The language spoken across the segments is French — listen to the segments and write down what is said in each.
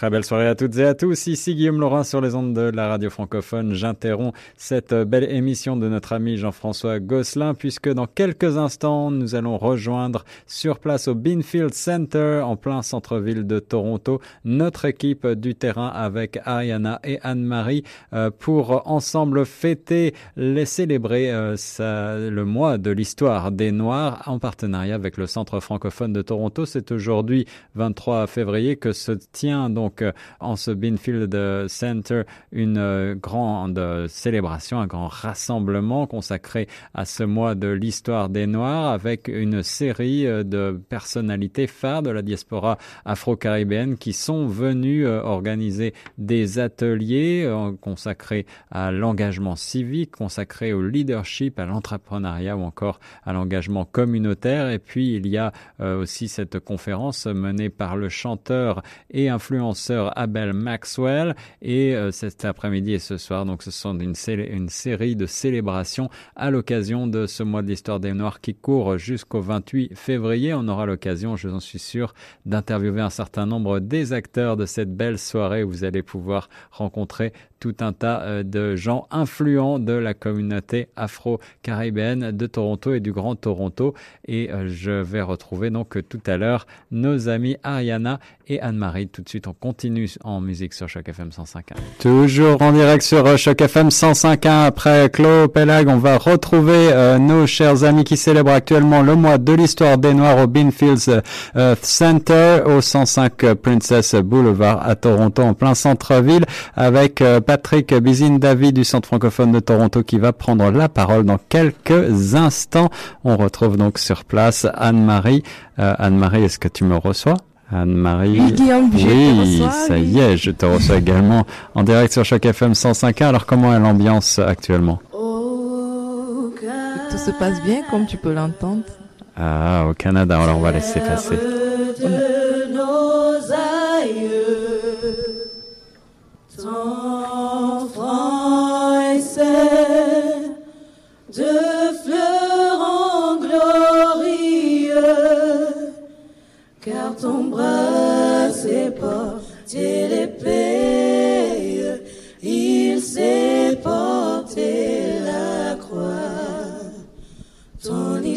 Très belle soirée à toutes et à tous. Ici Guillaume Laurin sur les ondes de la radio francophone. J'interromps cette belle émission de notre ami Jean-François Gosselin puisque dans quelques instants, nous allons rejoindre sur place au Binfield Center en plein centre-ville de Toronto notre équipe du terrain avec Ariana et Anne-Marie euh, pour ensemble fêter, les célébrer euh, le mois de l'histoire des Noirs en partenariat avec le Centre francophone de Toronto. C'est aujourd'hui 23 février que se tient donc donc euh, en ce Binfield Center une euh, grande célébration, un grand rassemblement consacré à ce mois de l'histoire des Noirs avec une série euh, de personnalités phares de la diaspora afro-caribéenne qui sont venues organiser des ateliers consacrés à l'engagement civique, consacrés au leadership, à l'entrepreneuriat ou encore à l'engagement communautaire. Et puis il y a aussi cette conférence menée par le chanteur et influenceur sœur Abel Maxwell. Et euh, cet après-midi et ce soir, donc ce sont une, série de célébrations à l'occasion de ce mois de l'histoire des Noirs qui court jusqu'au 28 février. On aura l'occasion, je suis sûr, d'interviewer un certain nombre des acteurs de cette belle soirée où vous allez pouvoir rencontrer tout un tas euh, de gens influents de la communauté afro-caribéenne de Toronto et du Grand Toronto. Et euh, je vais retrouver donc tout à l'heure nos amis Ariana et Anne-Marie. Tout de suite, on continue en musique sur Choc FM 105.1. Toujours en direct sur euh, Choc FM 105.1. Après Claude Pelag, on va retrouver nos chers amis qui célèbrent actuellement le mois de l'histoire des Noirs au Beanfields Center au 105 Princess Boulevard à Toronto en plein centre-ville avec Patrick Bizine-David du Centre francophone de Toronto qui va prendre la parole dans quelques instants. On retrouve donc sur place Anne-Marie. Euh, Anne-Marie, est-ce que tu me reçois? Anne-Marie. Oui, Guillaume, oui, ça y est, je te reçois également en direct sur Choc FM 105.1. Alors, comment est l'ambiance actuellement? Tout se passe bien, comme tu peux l'entendre. Ah, au Canada, alors on va laisser passer.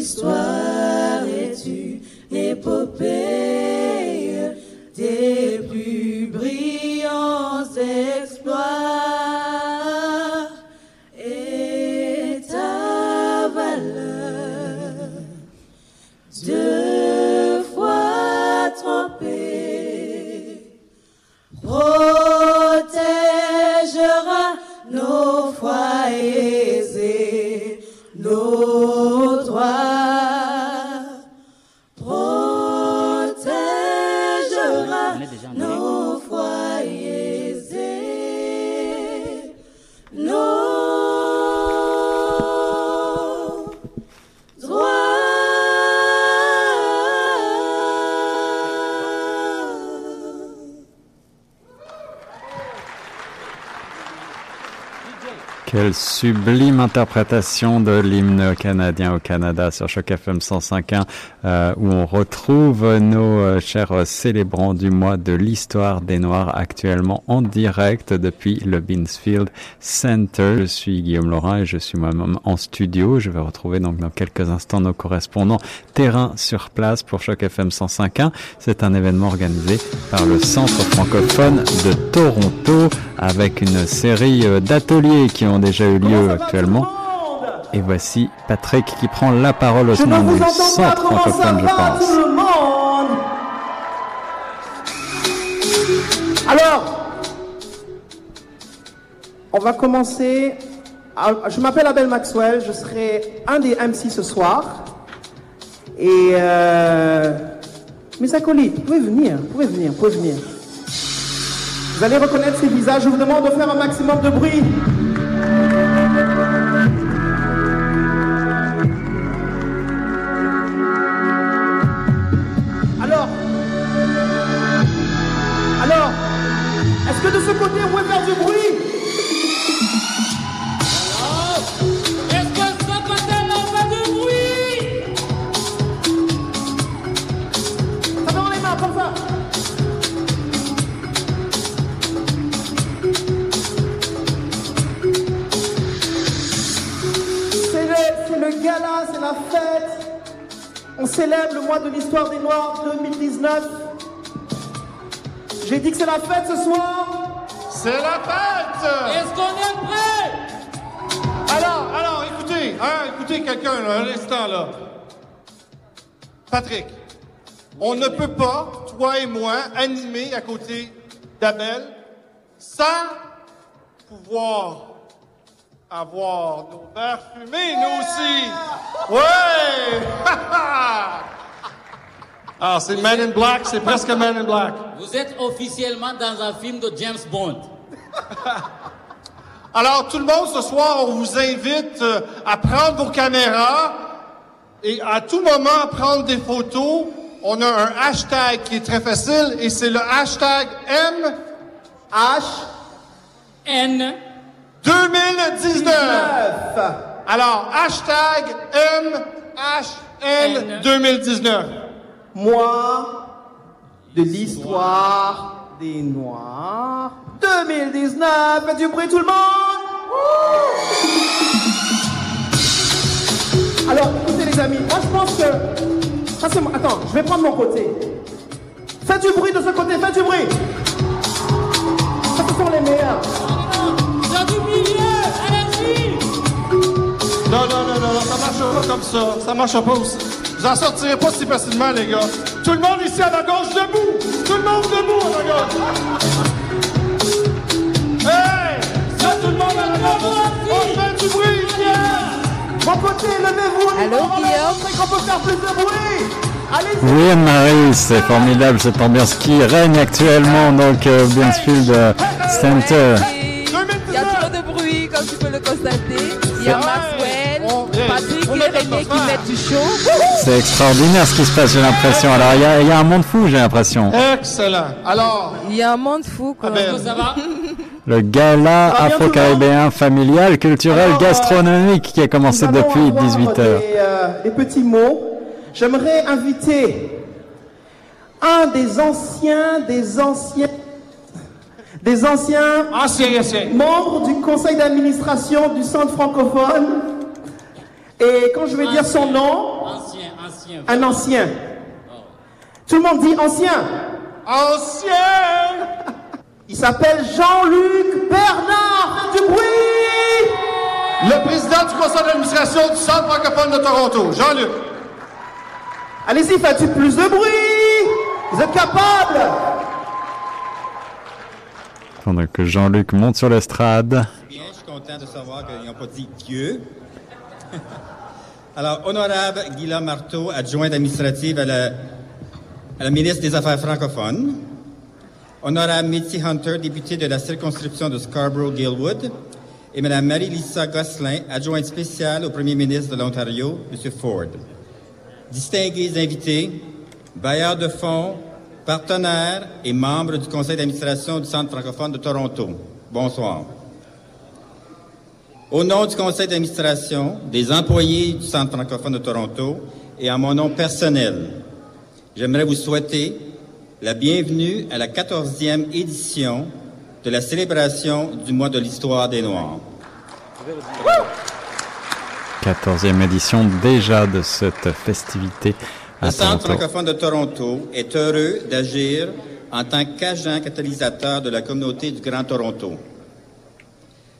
Histoire est une épopée Quelle sublime interprétation de l'hymne canadien au Canada sur Choc FM 105.1 euh, où on retrouve nos euh, chers célébrants du mois de l'histoire des Noirs actuellement en direct depuis le Beansfield Center. Je suis Guillaume Laurin et je suis moi-même en studio. Je vais retrouver donc dans quelques instants nos correspondants terrain sur place pour Choc FM 105.1. C'est un événement organisé par le Centre francophone de Toronto avec une série euh, d'ateliers qui ont déjà eu lieu actuellement. Et voici Patrick qui prend la parole au nom du centre francophone, je pense. Alors, on va commencer. Ah, je m'appelle Abel Maxwell, je serai un des MC ce soir. Et euh, mes acolytes, vous pouvez venir, vous pouvez venir, vous pouvez venir. Vous allez reconnaître ces visages. Je vous demande de faire un maximum de bruit. Célèbre le mois de l'histoire des Noirs 2019. J'ai dit que c'est la fête ce soir. C'est la fête Est-ce qu'on est prêt? Alors, alors, écoutez, hein, écoutez quelqu'un, là, un instant, là. Patrick, on ne peut pas, toi et moi, animer à côté d'Abel sans pouvoir avoir nos verres fumés, nous aussi. Ouais! Ah, c'est Man in Black, c'est presque Man in Black. Vous êtes officiellement dans un film de James Bond. Alors, tout le monde, ce soir, on vous invite euh, à prendre vos caméras et à tout moment prendre des photos. On a un hashtag qui est très facile et c'est le hashtag M H N. 2019. 9. Alors, hashtag M H N 2019. Mois de l'histoire des Noirs 2019. Faites du bruit tout le monde. Alors, écoutez les amis, moi je pense que... Ça c'est moi. Attends, je vais prendre mon côté. Faites du bruit de ce côté, faites du bruit. Ça, ce sont les meilleurs. Non, non, non, non, ça marche pas comme ça. Ça marche pas aussi. Vous en sortirez pas si facilement, les gars. Tout le monde ici à ma gauche debout. Tout le monde debout à ma gauche. Hey! Ça, tout le monde à la gauche. On fait du bruit, viens! Mon côté, levez-vous. Allô, Guillaume on sait qu'on peut faire plus de bruit. Oui, Anne-Marie, c'est formidable cette ambiance qui règne actuellement donc euh, au Binsfield euh, Center. Il y a trop de bruit, comme tu peux le constater. Il y a Maxwell, On- Patrick on et a René notre qui affaire. mettent du show. C'est extraordinaire ce qui se passe, j'ai l'impression. Alors, il y a, il y a un monde fou, j'ai l'impression. Excellent. Alors, Il y a un monde fou, quoi. Abel. Ça va Le gala Ça va bien, afro-caribéen familial, culturel, Alors, euh, gastronomique qui a commencé allons depuis avoir 18 heures. Des, euh, des petits mots. J'aimerais inviter un des anciens, des anciens, des anciens ancien, ancien. membres du conseil d'administration du centre francophone. Et quand je vais dire son nom, Ancien, ancien. un ancien. Tout le monde dit ancien. Ancien! Il s'appelle Jean-Luc Bernard. Du bruit. Le président du conseil d'administration du Centre francophone de Toronto, Jean-Luc. Allez-y, faites plus de bruit. Vous êtes capables. Pendant que Jean-Luc monte sur l'estrade. Bien, je suis content de savoir qu'ils n'ont pas dit Dieu. Alors, honorable Guillaume Marteau, adjointe administrative à la, ministre des Affaires francophones. Honorable Mitzi Hunter, députée de la circonscription de Scarborough-Gilwood. Et Madame Marie-Lisa Gosselin, adjointe spéciale au premier ministre de l'Ontario, M. Ford. Distingués invités, bailleurs de fonds, partenaires et membres du conseil d'administration du Centre francophone de Toronto. Bonsoir. Au nom du conseil d'administration, des employés du Centre francophone de Toronto et à mon nom personnel, j'aimerais vous souhaiter la bienvenue à la 14e édition de la célébration du mois de l'histoire des Noirs. 14e édition déjà de cette festivité à Le Centre Toronto. francophone de Toronto est heureux d'agir en tant qu'agent catalysateur de la communauté du Grand Toronto.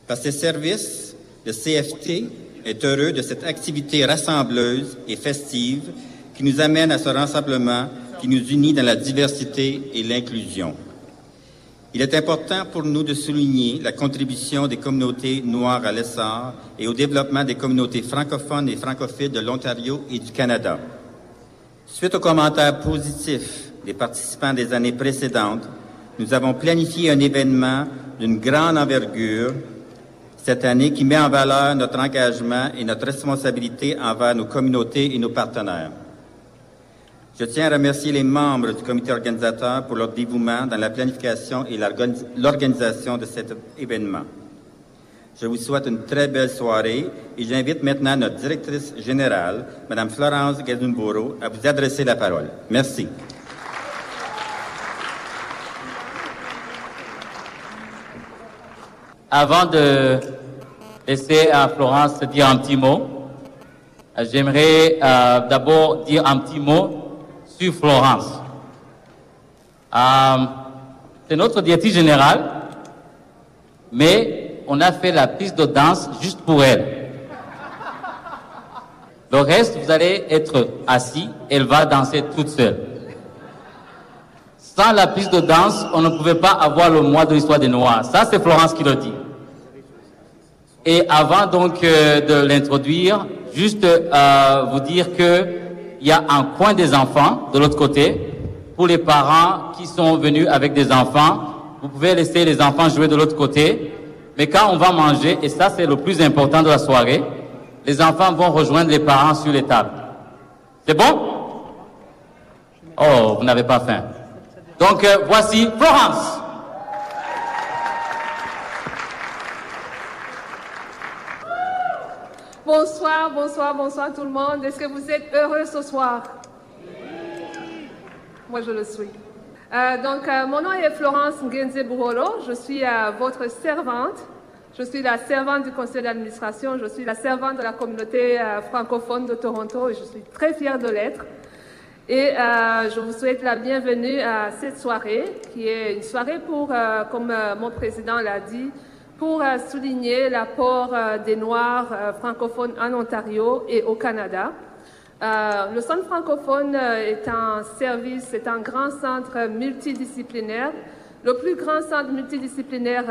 Par ses services, le CFT est heureux de cette activité rassembleuse et festive qui nous amène à ce rassemblement qui nous unit dans la diversité et l'inclusion. Il est important pour nous de souligner la contribution des communautés noires à l'essor et au développement des communautés francophones et francophiles de l'Ontario et du Canada. Suite aux commentaires positifs des participants des années précédentes, nous avons planifié un événement d'une grande envergure cette année qui met en valeur notre engagement et notre responsabilité envers nos communautés et nos partenaires. Je tiens à remercier les membres du comité organisateur pour leur dévouement dans la planification et l'organi- l'organisation de cet événement. Je vous souhaite une très belle soirée et j'invite maintenant notre directrice générale, Mme Florence Gazunboro, à vous adresser la parole. Merci. Avant de laisser à Florence dire un petit mot, euh, j'aimerais euh, d'abord dire un petit mot sur Florence. Euh, c'est notre directrice générale, mais on a fait la piste de danse juste pour elle. Le reste, vous allez être assis, elle va danser toute seule. Sans la piste de danse, on ne pouvait pas avoir le mois de l'histoire des Noirs. Ça, c'est Florence qui le dit. Et avant donc euh, de l'introduire, juste euh, vous dire que il y a un coin des enfants de l'autre côté. Pour les parents qui sont venus avec des enfants, vous pouvez laisser les enfants jouer de l'autre côté. Mais quand on va manger, et ça c'est le plus important de la soirée, les enfants vont rejoindre les parents sur les tables. C'est bon? Oh, vous n'avez pas faim. Donc euh, voici Florence. Bonsoir, bonsoir, bonsoir tout le monde. Est-ce que vous êtes heureux ce soir? Moi, je le suis. Euh, donc, euh, mon nom est Florence Bourolo. Je suis euh, votre servante. Je suis la servante du conseil d'administration. Je suis la servante de la communauté francophone de Toronto et je suis très fière de l'être. Et je vous souhaite la bienvenue à cette soirée, qui est une soirée pour, comme mon président l'a dit, pour euh, souligner l'apport euh, des Noirs euh, francophones en Ontario et au Canada. Le centre francophone est un service, c'est un grand centre multidisciplinaire, le plus grand centre multidisciplinaire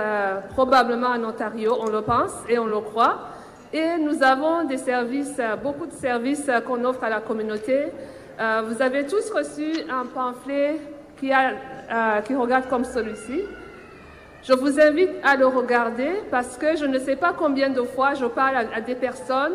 probablement en Ontario, on le pense et on le croit. Et nous avons des services, beaucoup de services qu'on offre à la communauté. Vous avez tous reçu un pamphlet qui, qui regarde comme celui-ci. Je vous invite à le regarder parce que je ne sais pas combien de fois je parle à, des personnes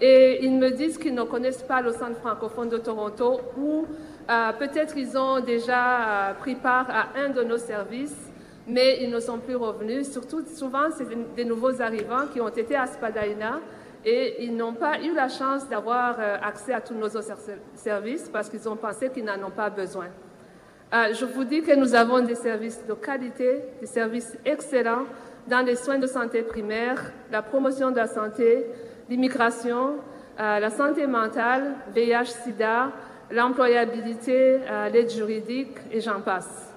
et ils me disent qu'ils ne connaissent pas le Centre francophone de Toronto ou euh, peut-être ils ont déjà euh, pris part à un de nos services, mais ils ne sont plus revenus. Surtout, souvent, c'est des, nouveaux arrivants qui ont été à Spadina et ils n'ont pas eu la chance d'avoir euh, accès à tous nos services parce qu'ils ont pensé qu'ils n'en ont pas besoin. Euh, je vous dis que nous avons des services de qualité, des services excellents dans les soins de santé primaire, la promotion de la santé, l'immigration, euh, la santé mentale, VIH-Sida, l'employabilité, euh, l'aide juridique et j'en passe.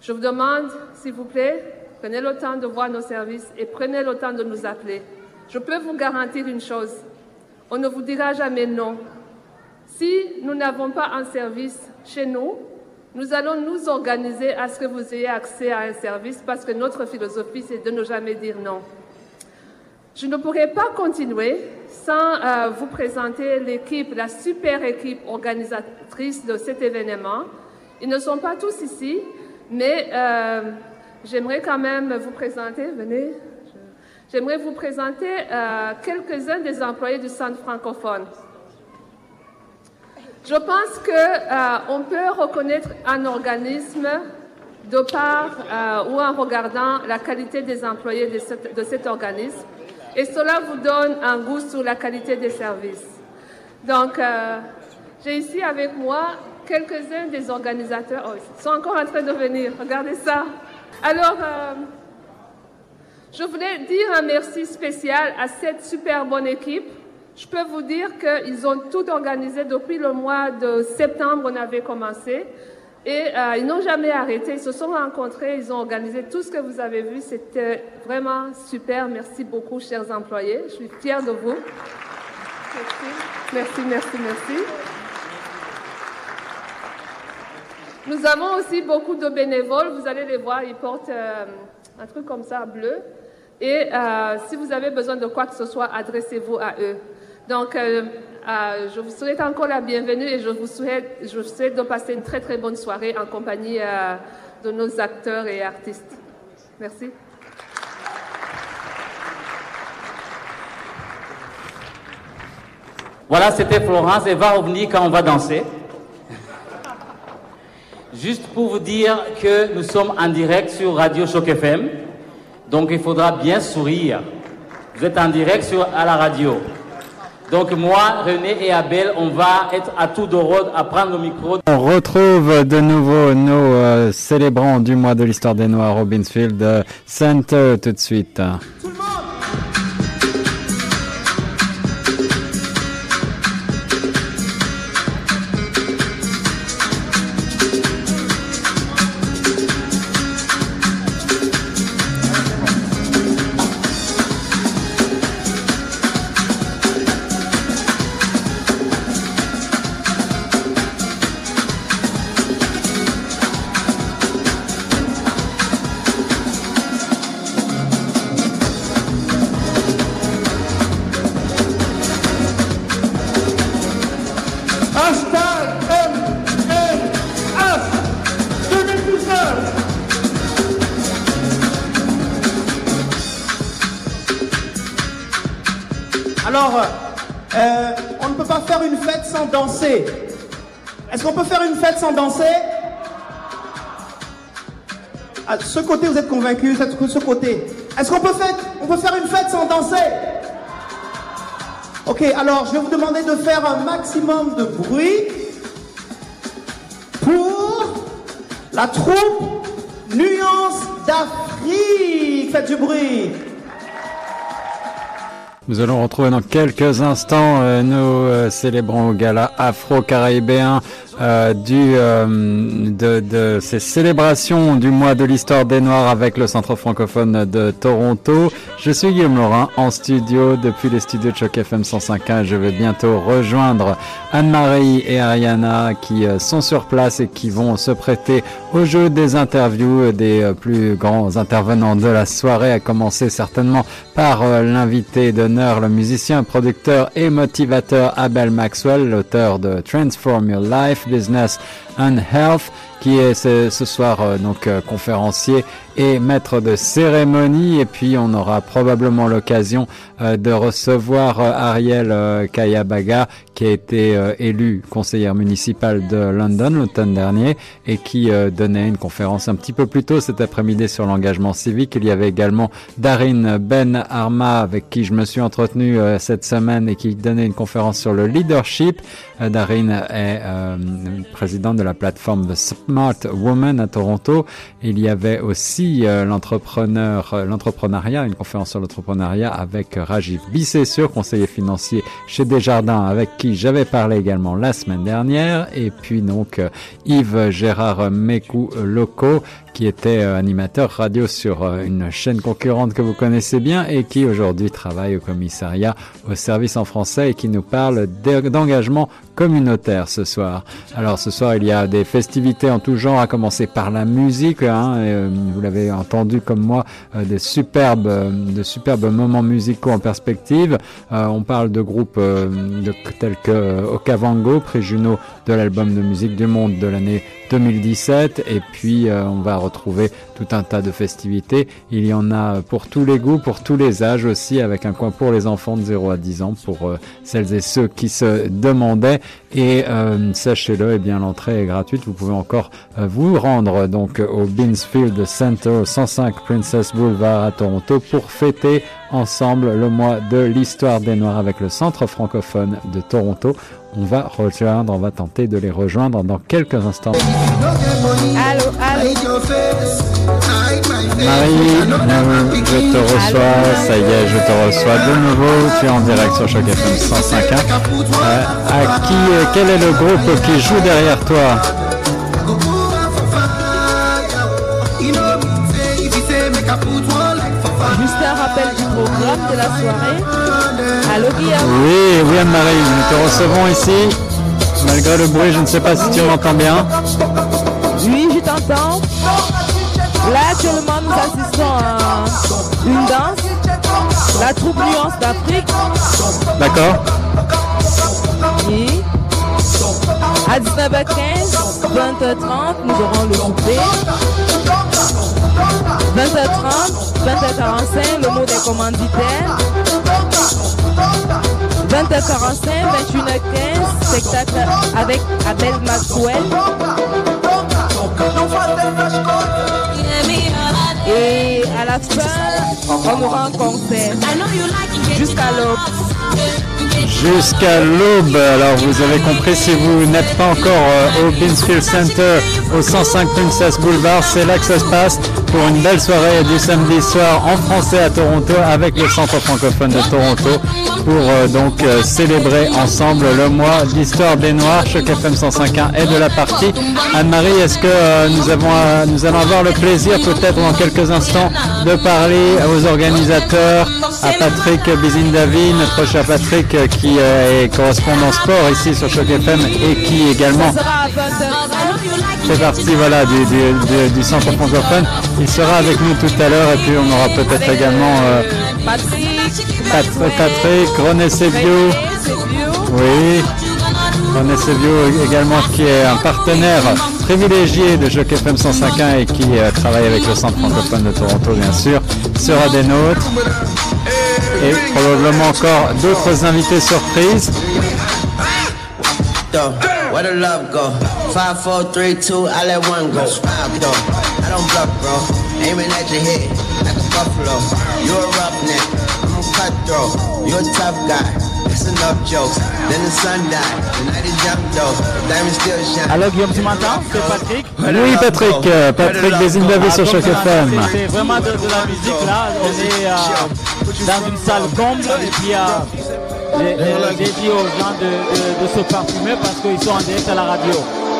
Je vous demande, s'il vous plaît, prenez le temps de voir nos services et prenez le temps de nous appeler. Je peux vous garantir une chose, on ne vous dira jamais non. Si nous n'avons pas un service chez nous, nous allons nous organiser à ce que vous ayez accès à un service parce que notre philosophie, c'est de ne jamais dire non. Je ne pourrais pas continuer sans euh, vous présenter l'équipe, la super équipe organisatrice de cet événement. Ils ne sont pas tous ici, mais euh, j'aimerais quand même vous présenter, venez, j'aimerais vous présenter euh, quelques-uns des employés du Centre francophone. Je pense que euh, peut reconnaître un organisme de par euh, ou en regardant la qualité des employés de cet organisme. Et cela vous donne un goût sur la qualité des services. Donc, euh, j'ai ici avec moi quelques-uns des organisateurs. Oh, ils sont encore en train de venir. Regardez ça. Alors, euh, je voulais dire un merci spécial à cette super bonne équipe. Je peux vous dire qu'ils ont tout organisé depuis le mois de septembre, on avait commencé. Et euh, ils n'ont jamais arrêté, ils se sont rencontrés, ils ont organisé tout ce que vous avez vu. C'était vraiment super. Merci beaucoup, chers employés. Je suis fière de vous. Merci, merci, merci. merci. Nous avons aussi beaucoup de bénévoles. Vous allez les voir, ils portent euh, un truc comme ça bleu. Et euh, si vous avez besoin de quoi que ce soit, adressez-vous à eux. Donc, euh, euh, je vous souhaite encore la bienvenue et je vous souhaite, je vous souhaite de passer une très très bonne soirée en compagnie euh, de nos acteurs et artistes. Merci. Voilà, c'était Florence. Elle va revenir quand on va danser. Juste pour vous dire que nous sommes en direct sur Radio Choc FM. Donc il faudra bien sourire. Vous êtes en direct sur, à la radio. Donc moi, René et Abel, on va être à tour de rôle à prendre le micro. On retrouve de nouveau nos euh, célébrants du mois de l'histoire des Noirs, Robinsfield euh, Center, tout de suite. Est-ce qu'on peut faire une fête sans danser? À ce côté, vous êtes convaincus, de ce côté. Est-ce qu'on peut, faire, on peut faire une fête sans danser? Ok, alors je vais vous demander de faire un maximum de bruit pour la troupe Nuance d'Afrique. Faites du bruit. Nous allons retrouver dans quelques instants euh, nos euh, célébrants au gala afro-caribéen euh, du, euh, de, de, ces célébrations du mois de l'histoire des Noirs avec le Centre francophone de Toronto. Je suis Guillaume Laurin en studio depuis les studios de Choc FM 105.1. Je vais bientôt rejoindre Anne-Marie et Ariana qui euh, sont sur place et qui vont se prêter au jeu des interviews des plus grands intervenants de la soirée, à commencer certainement par l'invité le musicien, producteur et motivateur Abel Maxwell, l'auteur de Transform Your Life, Business and Health, qui est ce, ce soir euh, donc euh, conférencier et maître de cérémonie. Et puis on aura probablement l'occasion euh, de recevoir Ariel Kayabaga, qui a été élu conseillère municipale de London l'automne dernier et qui donnait une conférence un petit peu plus tôt cet après-midi sur l'engagement civique. Il y avait également Darin Ben Arma, avec qui je me suis entretenu cette semaine et qui donnait une conférence sur le leadership. Darin est président de la plateforme The Smart Woman à Toronto. Il y avait aussi euh, l'entrepreneur, euh, l'entrepreneuriat, une conférence sur l'entrepreneuriat avec Rajiv Bissessur, conseiller financier chez Desjardins, avec qui j'avais parlé également la semaine dernière. Et puis donc euh, Yves Gérard Mekou Loco, qui était animateur radio sur une chaîne concurrente que vous connaissez bien et qui aujourd'hui travaille au commissariat au service en français et qui nous parle d'engagement communautaire ce soir. Alors ce soir il y a des festivités en tout genre, à commencer par la musique. Hein, et, vous l'avez entendu comme moi, euh, des superbes, de superbes moments musicaux en perspective. Euh, on parle de groupes tels que Okavango, prix Juno de l'album de musique du monde de l'année 2017 et puis euh, on va retrouver tout un tas de festivités. Il y en a pour tous les goûts, pour tous les âges aussi avec un coin pour les enfants de 0 à 10 ans pour euh, celles et ceux qui se demandaient et euh, sachez-le, eh bien l'entrée est gratuite. Vous pouvez encore vous rendre donc au Beansfield Center 105 Princess Boulevard à Toronto pour fêter ensemble le mois de l'histoire des Noirs avec le Centre francophone de Toronto. On va rejoindre, on va tenter de les rejoindre dans quelques instants. Allô, allô. Marie, je te reçois, ça y est, je te reçois de nouveau. Tu es en direct sur Choc FM 105.1. Euh, à qui, quel est le groupe qui joue derrière toi? Programme de la soirée. Allô Guillaume Oui, oui Anne-Marie, nous te recevons ici. Malgré le bruit, je ne sais pas si tu m'entends bien. Oui, je t'entends. Là, actuellement, nous assistons à une danse, la troupe Nuance d'Afrique. D'accord. Oui. À 19h15, 20h30, nous aurons le souper. 20h30, 20h45, le mot des commanditaires. 20h45, 21h15, spectacle avec Abel Maxwell. Et à la fin, on aura un concert jusqu'à l'aube. Jusqu'à l'aube. Alors vous avez compris, si vous n'êtes pas encore euh, au Beansfield Center au 105 Princess Boulevard, c'est là que ça se passe pour une belle soirée du samedi soir en français à Toronto avec le Centre francophone de Toronto pour euh, donc euh, célébrer ensemble le mois d'histoire des Noirs. Choc FM 105.1 est de la partie. Anne-Marie, est-ce que nous, allons avoir le plaisir peut-être dans quelques instants de parler aux organisateurs, à Patrick Bizindavi, notre cher Patrick qui est correspondant sport ici sur Choc FM et qui également fait partie voilà, du, du, centre francophone. Il sera avec nous tout à l'heure et puis on aura peut-être également euh, Patrick, René Sebio. Oui, René Sebio également qui est un partenaire privilégié de Choc FM 105.1 et qui euh, travaille avec le centre francophone de Toronto bien sûr, sera des nôtres. Et probablement encore d'autres invités surprises. Where the love go? Five, four, three, two, I let one go. Smile, though. I don't bluff, bro. Aiming at your head like a buffalo. You're a roughneck. I'm a cutthroat. You're a tough guy. It's enough jokes. Then the sun died. The night is young though. The diamond still shine. Alors Guillaume, tu m'entends? C'est Patrick Oui, Patrick, euh, Patrick Desindavé Ah, sur donc, Choc FM. c'est- C'est vraiment de, de la musique là. On est euh, dans une salle comble et puis euh, j'ai- dit aux gens de, de- de se parfumer parce qu'ils sont en direct à la radio.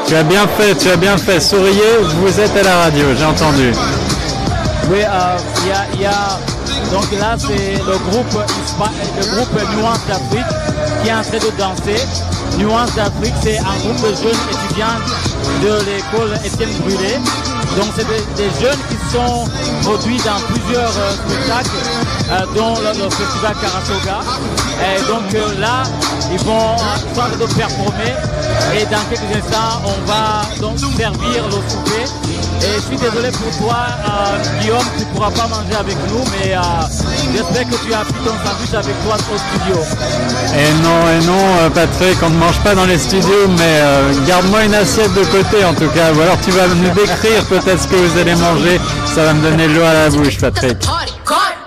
Tu as bien fait, tu as bien fait. Souriez, vous êtes à la radio, j'ai entendu. Oui, euh, il y, a, il y a- donc là c'est le groupe le groupe Nuance d'Afrique qui est en train de danser. Nuance d'Afrique, c'est un groupe de jeunes étudiants de l'école Étienne Brûlé. Donc c'est des, des jeunes qui sont produits dans plusieurs euh, spectacles, dont le, le festival Karasoga. Et donc euh, là, ils vont soit de performer et dans quelques instants, on va donc servir le souper. Et je suis désolé pour toi, euh, Guillaume, tu ne pourras pas manger avec nous, mais euh, j'espère que tu as pris ton sandwich avec toi au studio. Et non, et non, euh, Patrick, on ne mange pas dans les studios, mais euh, garde-moi une assiette de côté en tout cas. Ou alors tu vas nous décrire peut-être ce que vous allez manger. Ça va me donner l'eau à la bouche, Patrick.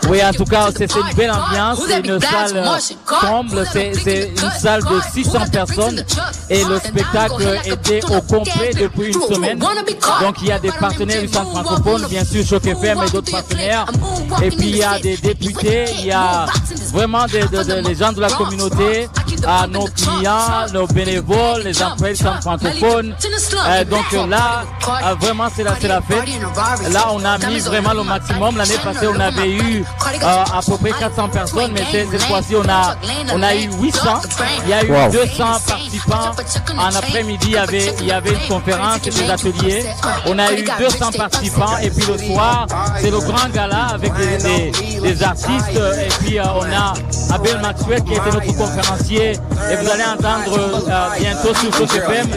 Oui, en tout cas, c'est une belle ambiance, c'est une salle euh, comble, c'est c'est une salle de 600 personnes et le spectacle était au complet depuis une semaine. Donc il y a des partenaires du centre francophone, bien sûr Choc FM et d'autres partenaires. Et puis il y a des députés, il y a vraiment des, des- des- gens de la communauté, à nos clients, nos bénévoles, les employés du centre francophone. Euh, donc là, euh, vraiment c'est la, c'est la fête. Là, on a mis vraiment le maximum. L'année passée, on avait eu euh, à peu près 400 personnes, mais cette, cette fois-ci, on a, on a eu 800. Il y a eu Wow. 200 participants. En après-midi, il y avait, il y avait une conférence et des ateliers. On a eu 200 participants. Et puis le soir, c'est le grand gala avec des, des- des artistes. Et puis euh, on a Abel Maxwell qui était notre conférencier. Et vous allez entendre euh, bientôt sur Choc FM.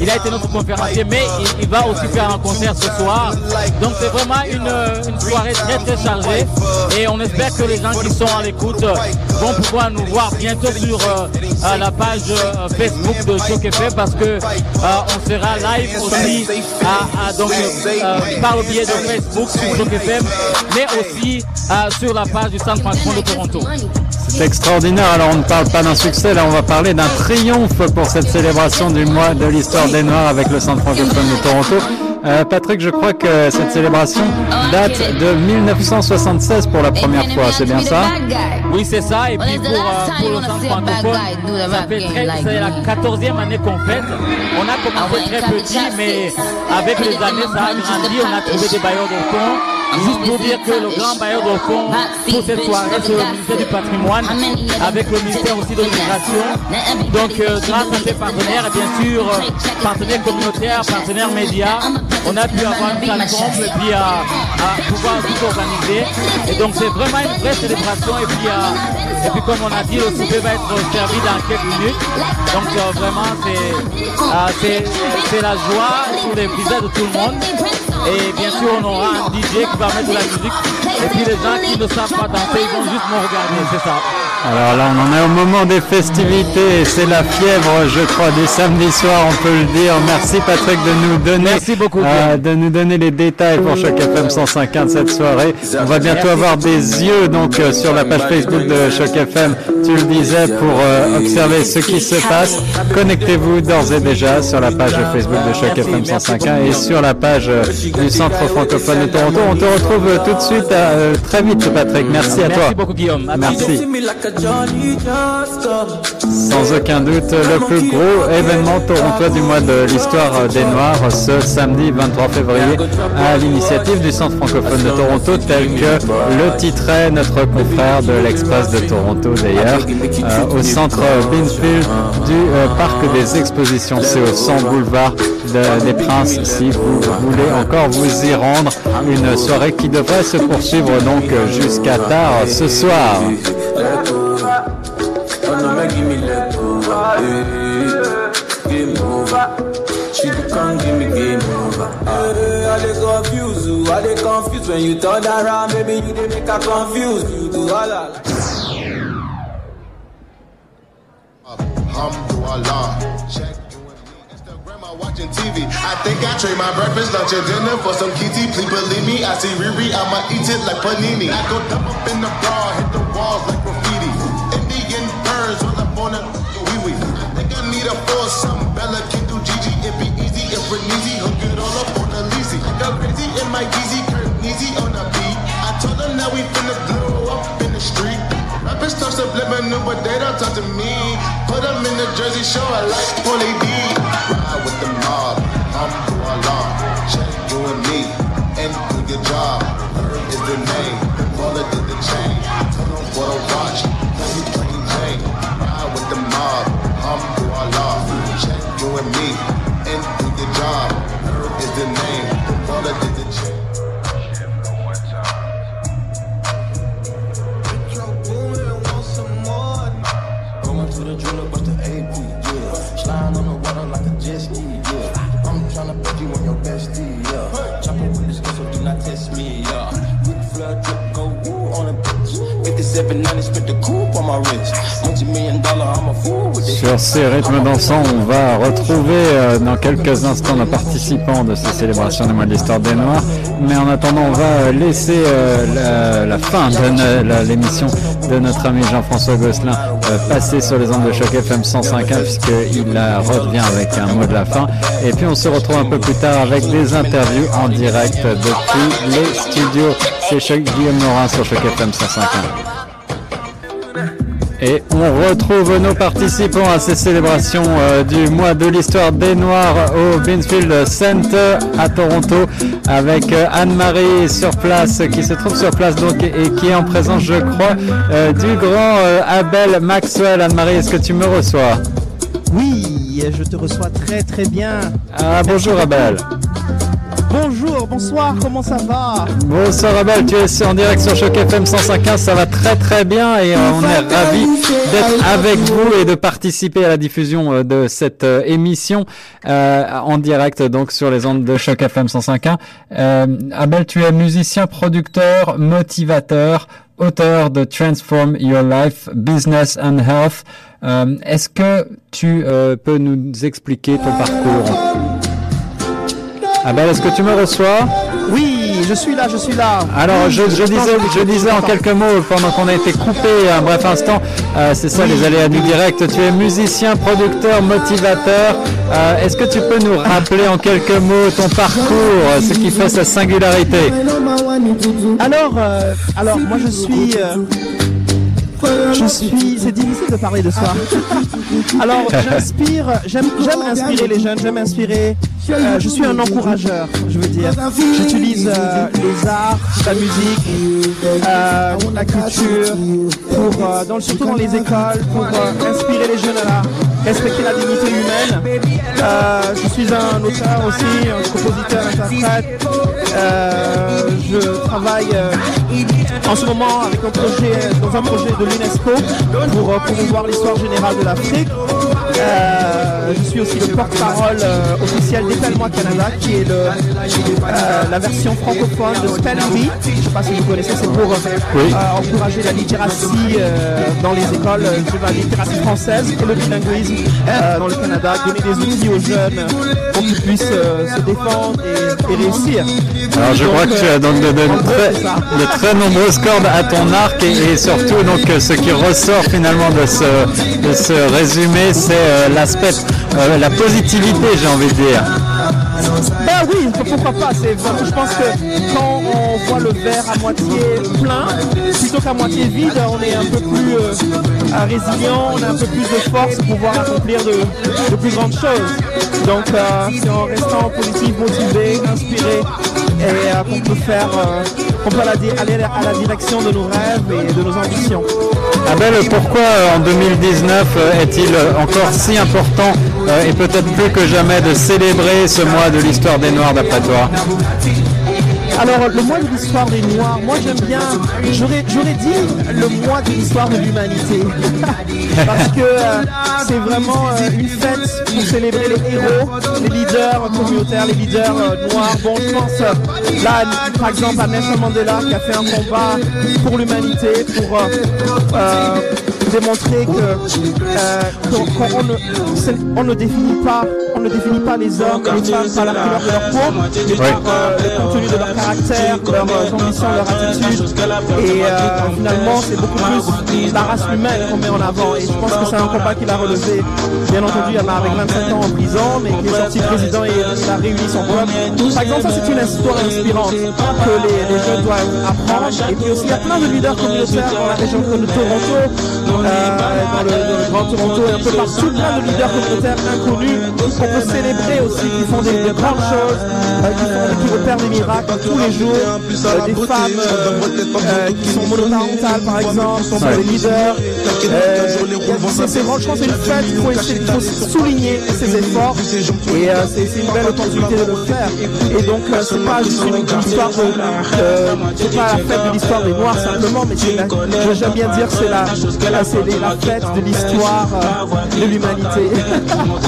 Il a été notre conférencier, mais il, va aussi faire un concert ce soir. Donc c'est vraiment une, euh, une soirée très très chargée. Et on espère que les gens qui sont à l'écoute euh, vont pouvoir nous voir bientôt sur la page Facebook de Choc FM parce que on sera live aussi à, donc, par le biais de Facebook sur Choc FM, mais aussi sur la page du Centre francophone de Toronto. C'est extraordinaire. Alors on ne parle pas d'un succès, là on va parler d'un triomphe pour cette célébration du mois de l'histoire des Noirs avec le Centre francophone de Toronto. Euh, Patrick, je crois que cette célébration date de 1976 pour la première fois, c'est bien ça? Oui, c'est ça. Et puis pour, euh, pour le centre francophone, ça fait très, c'est la 14e année qu'on fête. On a commencé très petit, mais avec les années, ça a grandi. On a trouvé des bailleurs de fonds. Juste pour dire que le grand bailleur de fonds pour cette soirée, c'est le ministère du patrimoine, avec le ministère aussi de l'immigration. Donc, euh, grâce à ces partenaires, et bien sûr, euh, partenaires communautaires, partenaires médias, on a pu avoir une comble et puis à, à pouvoir tout organiser. Et donc, c'est vraiment une vraie célébration. Et puis, euh, et puis comme on a dit, le souper va être servi dans quelques minutes. Donc, euh, vraiment, c'est euh, la joie sur les visages de tout le monde. Et bien sûr, on aura un DJ qui va mettre de la musique. Et puis les gens qui ne savent pas danser, ils vont juste me regarder, c'est ça. Alors là, on en est au moment des festivités et c'est la fièvre, je crois, du samedi soir, on peut le dire. Merci Patrick de nous donner, Merci beaucoup, euh, de nous donner les détails pour Choc FM 150 de cette soirée. On va bientôt avoir des yeux donc euh, sur la page Facebook de Choc FM. Tu le disais pour euh, observer ce qui se passe. Connectez-vous d'ores et déjà sur la page Facebook de Choc FM 105.1 et sur la page du Centre francophone de Toronto. On te retrouve tout de suite, très vite Patrick. Merci à toi. Merci beaucoup, Guillaume. Merci. Sans aucun doute, le plus gros événement torontois du mois de l'histoire des Noirs ce samedi 23 février à l'initiative du Centre francophone de Toronto tel que le titrait notre confrère de l'Express de Toronto d'ailleurs euh, au centre Binfield du euh, parc des expositions. C'est au 100 boulevard de- des Princes si vous voulez encore vous y rendre. Une soirée qui devrait se poursuivre donc jusqu'à tard ce soir. Hey, game over. She can't give me game over. Hey, I they confuse you, I they confuse when you turn around, baby you they make her confuse you do Allah. Alhamdulillah. Check you and me, Instagram, I watching TV. I think I trade my breakfast, lunch, and dinner for some kitty. Please believe me, I see Riri, I'ma eat it like panini. I go dump up in the bra, hit the walls like graffiti. Indian birds on the phone. I a four something. Bella can do Gigi, it be easy. If we're easy, hook it all up on the leasy. Go crazy in my Yeezy, Kurt Easy on the beat. I told them now we finna blow up in the street. Rappers talk subliminal, but they don't talk to me. Put them in the Jersey Shore like Paulie D. Ride with the mob, I'm Sur ces rythmes dansants, on va retrouver euh, dans quelques instants nos participants de ces célébrations des mois de l'histoire des Noirs. Mais en attendant, on va euh, laisser euh, la, fin de l'émission de notre ami Jean-François Gosselin passer sur les ondes de choc FM 105.1 puisqu'il revient avec un mot de la fin. Et puis on se retrouve un peu plus tard avec des interviews en direct depuis les studios. C'est Guillaume Morin sur choc FM 105.1. Et on retrouve nos participants à ces célébrations euh, du mois de l'histoire des Noirs au Binfield Center à Toronto avec euh, Anne-Marie sur place qui se trouve sur place donc et qui est en présence je crois euh, du grand Abel Maxwell. Anne-Marie, est-ce que tu me reçois? Oui, je te reçois très très bien. Ah bonjour Abel. Bonjour, bonsoir, comment ça va Bonsoir Abel, tu es en direct sur Choc FM 105.1, ça va très très bien et euh, on est ravis d'être avec vous et de participer à la diffusion euh, de cette euh, émission euh, en direct donc sur les ondes de Choc FM 105.1. Euh, Abel, tu es musicien, producteur, motivateur, auteur de Transform Your Life, Business and Health. Euh, Est-ce que tu euh, peux nous expliquer ton parcours? Abel, est-ce que tu me reçois Oui, je suis là, je suis là. alors, je, je disais, je disais en quelques mots pendant qu'on a été coupé un bref instant, euh, c'est ça les aléas du direct. Tu es musicien, producteur, motivateur. Euh, Est-ce que tu peux nous rappeler en quelques mots ton parcours, ce qui fait sa singularité? Alors, euh, alors moi je suis, je suis, c'est difficile de parler de ça. Alors, j'inspire, j'aime, j'aime inspirer les jeunes, j'aime inspirer. euh, je suis un encourageur, je veux dire. J'utilise euh, les arts, la musique, euh, la culture, pour, dans, surtout dans les écoles, pour inspirer les jeunes à respecter la dignité humaine. Je suis un auteur aussi, un compositeur, interprète. Euh, je travaille en ce moment avec un projet, dans un projet de l'UNESCO pour euh, promouvoir l'histoire générale de l'Afrique. Euh, je suis aussi le porte-parole euh, officiel d'Épelle-moi Canada, qui est le, euh, la version francophone de Spell Bee. Je ne sais pas si vous connaissez, c'est pour encourager la littératie dans les écoles, la littératie française et le bilinguisme dans le Canada, donner des outils aux jeunes pour qu'ils puissent se défendre et, et réussir. Alors je Donc, crois que tu as donc de, de très, de nombreuses cordes à ton arc et, et surtout donc ce qui ressort finalement de ce, résumé, c'est l'aspect, euh, la positivité j'ai envie de dire. Ben oui, pourquoi pas. C'est je pense que quand on voit le verre à moitié plein, plutôt qu'à moitié vide, on est un peu plus euh, euh, résilient, on a un peu plus de force pour pouvoir accomplir de, plus grandes choses. Donc, euh, c'est en restant positif, motivé, inspiré, et euh, qu'on peut faire, qu'on peut aller à la direction de nos rêves et de nos ambitions. Abel, pourquoi euh, en 2019 euh, est-il euh, encore si important et peut-être plus que jamais de célébrer ce mois de l'histoire des Noirs d'après toi? Alors, le mois de l'histoire des Noirs, moi j'aime bien, j'aurais, dit le mois de l'histoire de l'humanité. Parce que euh, c'est vraiment euh, une fête pour célébrer les héros, les leaders communautaires, les leaders euh, noirs. Bon, je pense là, par exemple, à Nelson Mandela qui a fait un combat pour l'humanité, pour démontrer que euh, ne, on ne définit pas, on ne définit pas les hommes et les femmes par la couleur de leur peau, mais par euh, le contenu de leur caractère, leurs ambitions, leur attitude. Et euh, finalement, c'est beaucoup plus la race humaine qu'on met en avant. Et je pense que c'est un combat qu'il a relevé. Bien entendu, il y en a avec 25 ans en prison, mais qui est sorti président et il a réuni son peuple. Par exemple, ça c'est une histoire inspirante que les, les jeunes doivent apprendre. Et puis aussi, il y a plein de leaders communautaires dans la région de Toronto, euh, dans, le, dans le Grand Toronto et un peu partout, plein de leaders communautaires inconnus qu'on peut célébrer aussi, qui font des, de grandes choses, euh, qui, font, qui opèrent des miracles tous les jours. Euh, des femmes euh, euh, qui sont monoparentales, par exemple, sont des leaders. Euh, c'est- franchement c'est une fête, il faut, essayer- faut souligner ses efforts et euh, c'est une belle opportunité de le faire. Et donc euh, c'est pas juste une histoire de, euh, c'est pas la fête de l'histoire des Noirs simplement, mais j'aime bien dire c'est la, la- c'est la fête de l'histoire euh, de l'humanité.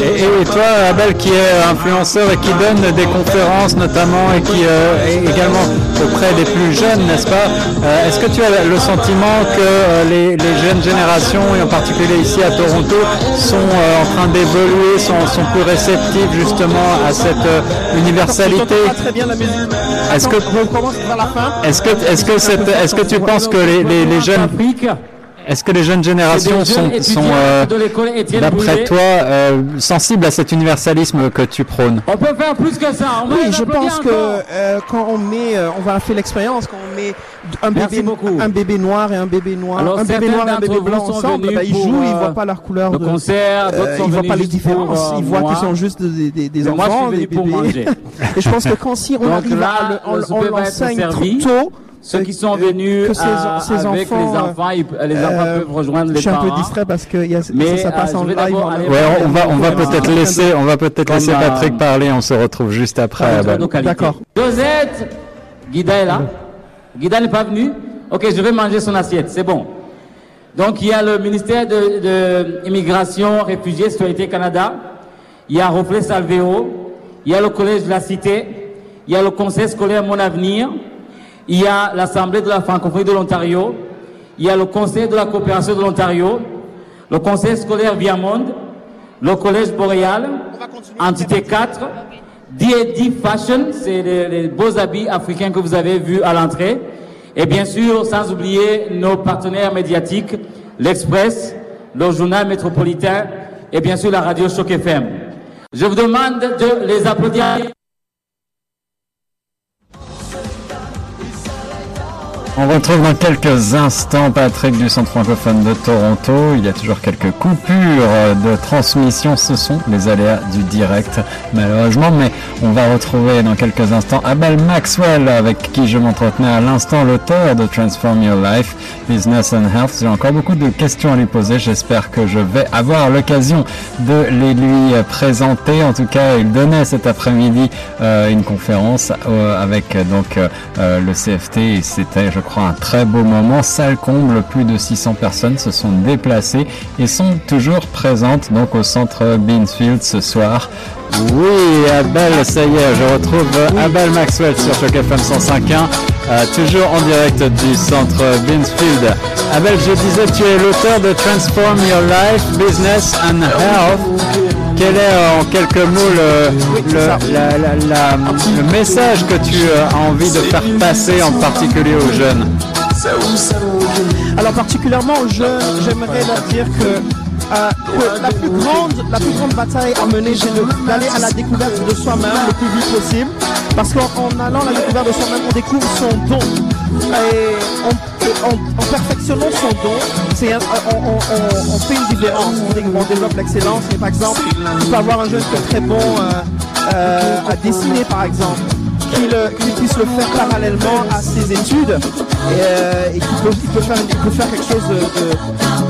Et, et toi, Abel, qui est influenceur et qui donne des conférences notamment et qui euh, est également auprès des plus jeunes, n'est-ce pas Euh, Est-ce que tu as le sentiment que les, les jeunes générations, et en particulier ici à Toronto, sont euh, en train d'évoluer, sont, sont plus réceptives justement à cette universalité? Est-ce que- fin Est-ce que, est-ce que, cette- est-ce que tu penses que les, les, les jeunes, est-ce que les jeunes générations sont, sont euh, d'après toi, euh, sensibles à cet universalisme que tu prônes On peut faire plus que ça. On va Oui, je pense que euh, quand on met, euh, on va faire l'expérience, quand on met un bébé, un bébé noir et un bébé noir, Alors, un bébé noir et un bébé blanc ensemble, bah, ils jouent, ils euh, voient pas leur couleur le de concert, euh, ils voient pas les différences, pour, euh, ils voient moi. qu'ils sont juste des, moi, enfants, venu des bébés. et je pense que quand si on Donc arrive là, à le, on, l'enseigne trop tôt, Ceux qui sont venus que ces, euh, ces avec enfants, les enfants, ils- les enfants euh, peuvent rejoindre je les suis un parents. peu distrait parce que y a, Mais, ça, ça passe euh, en je live. Ouais, on, on va, on va peut-être laisser, on va peut-être Comme, laisser euh, Patrick parler. On se retrouve juste après. Nos qualités. Josette, Guida est là. Guida n'est pas venu. Ok, je vais manger son assiette, c'est bon. Donc il y a le ministère de, de Immigration, Réfugiés, Citoyenneté Canada. Il y a Reflet Salvéo. Il y a le Collège de la Cité. Il y a le Conseil scolaire Mon Avenir. Il y a l'Assemblée de la francophonie de l'Ontario. Il y a le Conseil de la coopération de l'Ontario. Le Conseil scolaire Viamonde. Le Collège Boréal. Entité 4. D&D Fashion, c'est les, les beaux habits africains que vous avez vus à l'entrée. Et bien sûr, sans oublier nos partenaires médiatiques, l'Express, le journal métropolitain et bien sûr la radio Choc FM. Je vous demande de les applaudir. On retrouve dans quelques instants Patrick du Centre francophone de Toronto. Il y a toujours quelques coupures de transmission. Ce sont les aléas du direct, malheureusement. Mais on va retrouver dans quelques instants Abel Maxwell, avec qui je m'entretenais à l'instant, l'auteur de Transform Your Life, Business and Health. J'ai encore beaucoup de questions à lui poser. J'espère que je vais avoir l'occasion de les lui présenter. En tout cas, il donnait cet après-midi euh, une conférence euh, avec donc euh, le CFT c'était, un très beau moment. Salle comble, plus de 600 personnes se sont déplacées et sont toujours présentes donc au centre Beansfield ce soir. Oui, Abel, ça y est, je retrouve Abel Maxwell sur Choc FM 105.1, euh, toujours en direct du centre Beansfield. Abel, je disais, tu es l'auteur de Transform Your Life, Business and Health. Quel est euh, en quelques mots le, le, la- la- la- le message que tu euh, as envie de faire passer en particulier aux jeunes? Alors particulièrement aux jeunes, j'aimerais leur dire que, euh, que la, plus grande, la plus grande bataille à mener, c'est d'aller à la découverte de soi-même le plus vite possible. Parce qu'en en allant à la découverte de soi-même, on découvre son don. Et et en- perfectionnant son don, c'est on, on- on- on fait une différence. On, dé- on développe l'excellence. Et par exemple, tu peux avoir un jeune qui est très bon euh, euh, à dessiner, par exemple qu'il euh, qu'il puisse le faire parallèlement à ses études et, euh, qu'il peut, faire, quelque chose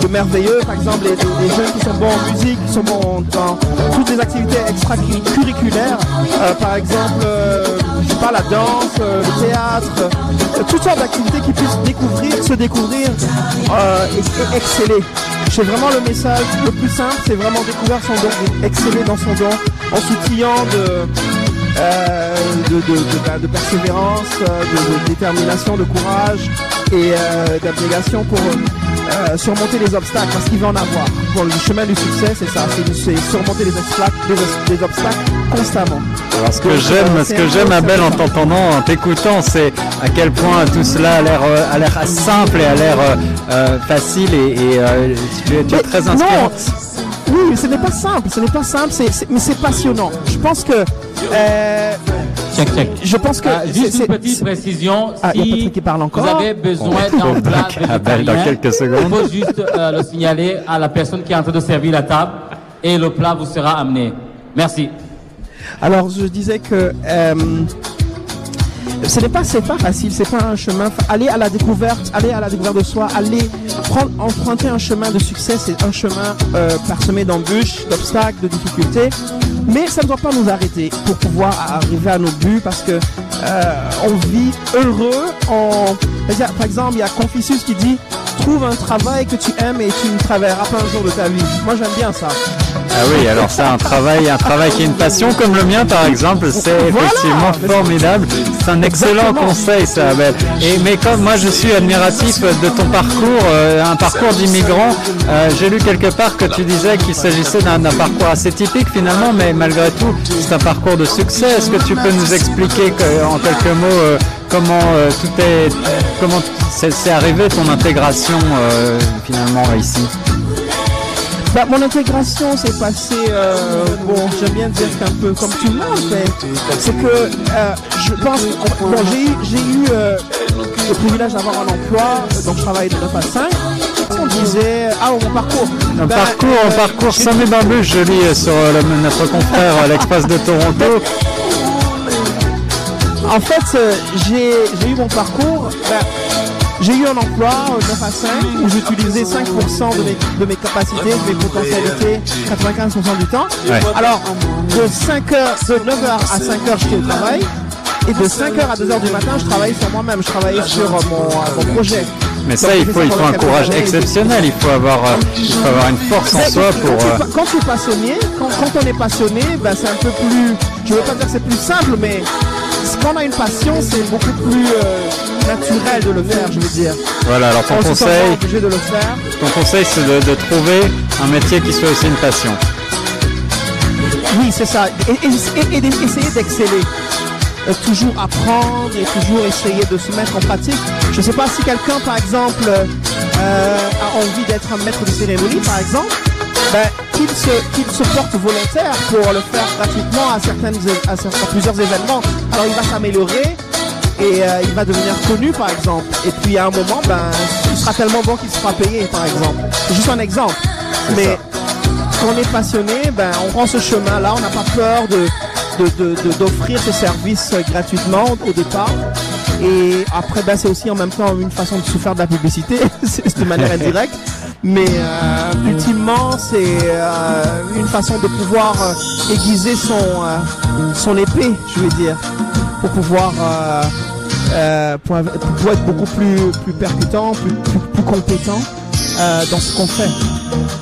de, merveilleux. Par exemple, les, jeunes qui sont bons en musique, qui sont bons dans toutes les activités extracurriculaires, euh, par exemple, euh, je sais pas, la danse, le théâtre, toutes sortes d'activités qui puissent découvrir, se découvrir et, et exceller. C'est vraiment le message le plus simple, c'est vraiment découvrir son don, et exceller dans son don en s'outillant de, euh, de, de, de- bah, de persévérance, euh, de, détermination, de courage et euh, d'abnégation pour euh, surmonter les obstacles parce qu'il va en avoir. Pour le chemin du succès, c'est ça, c'est surmonter les obstacles, les, os- les obstacles constamment. Alors, ce que j'aime, ce que j'aime, Abel, en t'entendant, en t'écoutant, c'est à quel point tout cela a l'air, a l'air simple et a l'air facile et, et, tu, es, tu es très inspirant. Non, oui, mais ce n'est pas simple, ce n'est pas simple, c'est, c'est- mais c'est passionnant. Je pense que. euh, Je pense que. Ah, c'est- juste c'est- une petite précision. Ah, il y a si qui parle encore. vous avez besoin On d'un plat Abel dans végétarien, quelques secondes. il faut juste euh, le signaler à la personne qui est en train de servir la table et le plat vous sera amené. Merci. Alors, je disais que. euh, ce n'est pas, c'est pas facile, c'est pas un chemin. Aller à la découverte, aller à la découverte de soi, aller prendre, emprunter un chemin de succès, c'est un chemin euh, parsemé d'embûches, d'obstacles, de difficultés. Mais ça ne doit pas nous arrêter pour pouvoir arriver à nos buts parce que euh, on vit heureux. Par exemple, il y a Confucius qui dit trouve un travail que tu aimes et tu ne travailleras pas un jour de ta vie. Moi, j'aime bien ça. Ah oui, alors ça, un travail, un travail qui est une passion comme le mien, par exemple, c'est Voilà. effectivement formidable. C'est un excellent Exactement. conseil, ça, Abel. Et mais comme moi, je suis admiratif de ton parcours, euh, un parcours d'immigrant. euh, J'ai lu quelque part que tu disais qu'il s'agissait d'un d'un parcours assez typique finalement, mais malgré tout, c'est un parcours de succès. Est-ce que tu peux nous expliquer que- en quelques mots euh, comment euh, tout est, comment c'est arrivé ton intégration euh, finalement ici? Bah, mon intégration s'est passée, euh, bon, j'aime bien dire qu'un peu comme tout le monde, mais c'est que euh, je pense, bon, j'ai eu, j'ai eu euh, le privilège d'avoir un emploi, donc je travaille de 9 à 5. On disait, ah, mon parcours. Un Ben, parcours, un parcours mes bambus, je lis sur le- notre confrère l'Express de Toronto. En fait, euh, j'ai eu mon parcours. ben, j'ai eu un emploi euh, 9 à 5 où j'utilisais 5% de mes, de mes capacités, de mes potentialités 95% du temps. Ouais. Alors, de 5 heures, de 9h à 5 h j'étais au travail. Et de 5h à 2h du matin, je travaillais sur moi-même, je travaillais sur euh, mon, euh, mon projet. Mais ça, Donc, il faut, il faut un courage exceptionnel. Il faut avoir, euh, il faut avoir une force en soi pour. quand, tu, euh, es- quand tu es passionné, quand, quand on est passionné, ben c'est un peu plus. Je veux pas dire que c'est plus simple, mais quand on a une passion, c'est beaucoup plus euh, naturel de le faire, je veux dire. Voilà. Alors ton on conseil, obligé de le faire. ton conseil, c'est de, de trouver un métier qui soit aussi une passion. Oui, c'est ça. Et, et- et- et d'essayer d'exceller. Euh, toujours apprendre et toujours essayer de se mettre en pratique. Je ne sais pas si quelqu'un, par exemple, euh, a envie d'être un maître de cérémonie, par exemple, ben, qu'il se, qu'il se porte volontaire pour le faire gratuitement à, certaines, à, plusieurs événements. Alors il va s'améliorer et euh, il va devenir connu, par exemple. Et puis à un moment, ben, il sera tellement bon qu'il sera payé, par exemple. C'est juste un exemple. Mais quand on est passionné, ben, on prend ce chemin-là, on n'a pas peur de de- de- d'offrir ces services euh, gratuitement au départ. Et après, ben, c'est aussi en même temps une façon de se faire de la publicité, c'est de manière indirecte. Mais euh, ultimement, c'est euh, une façon de pouvoir euh, aiguiser son, euh, son épée, je veux dire, pour pouvoir, euh, euh, pour, pour être beaucoup plus, plus percutant, plus, plus, plus compétent euh, dans ce qu'on fait.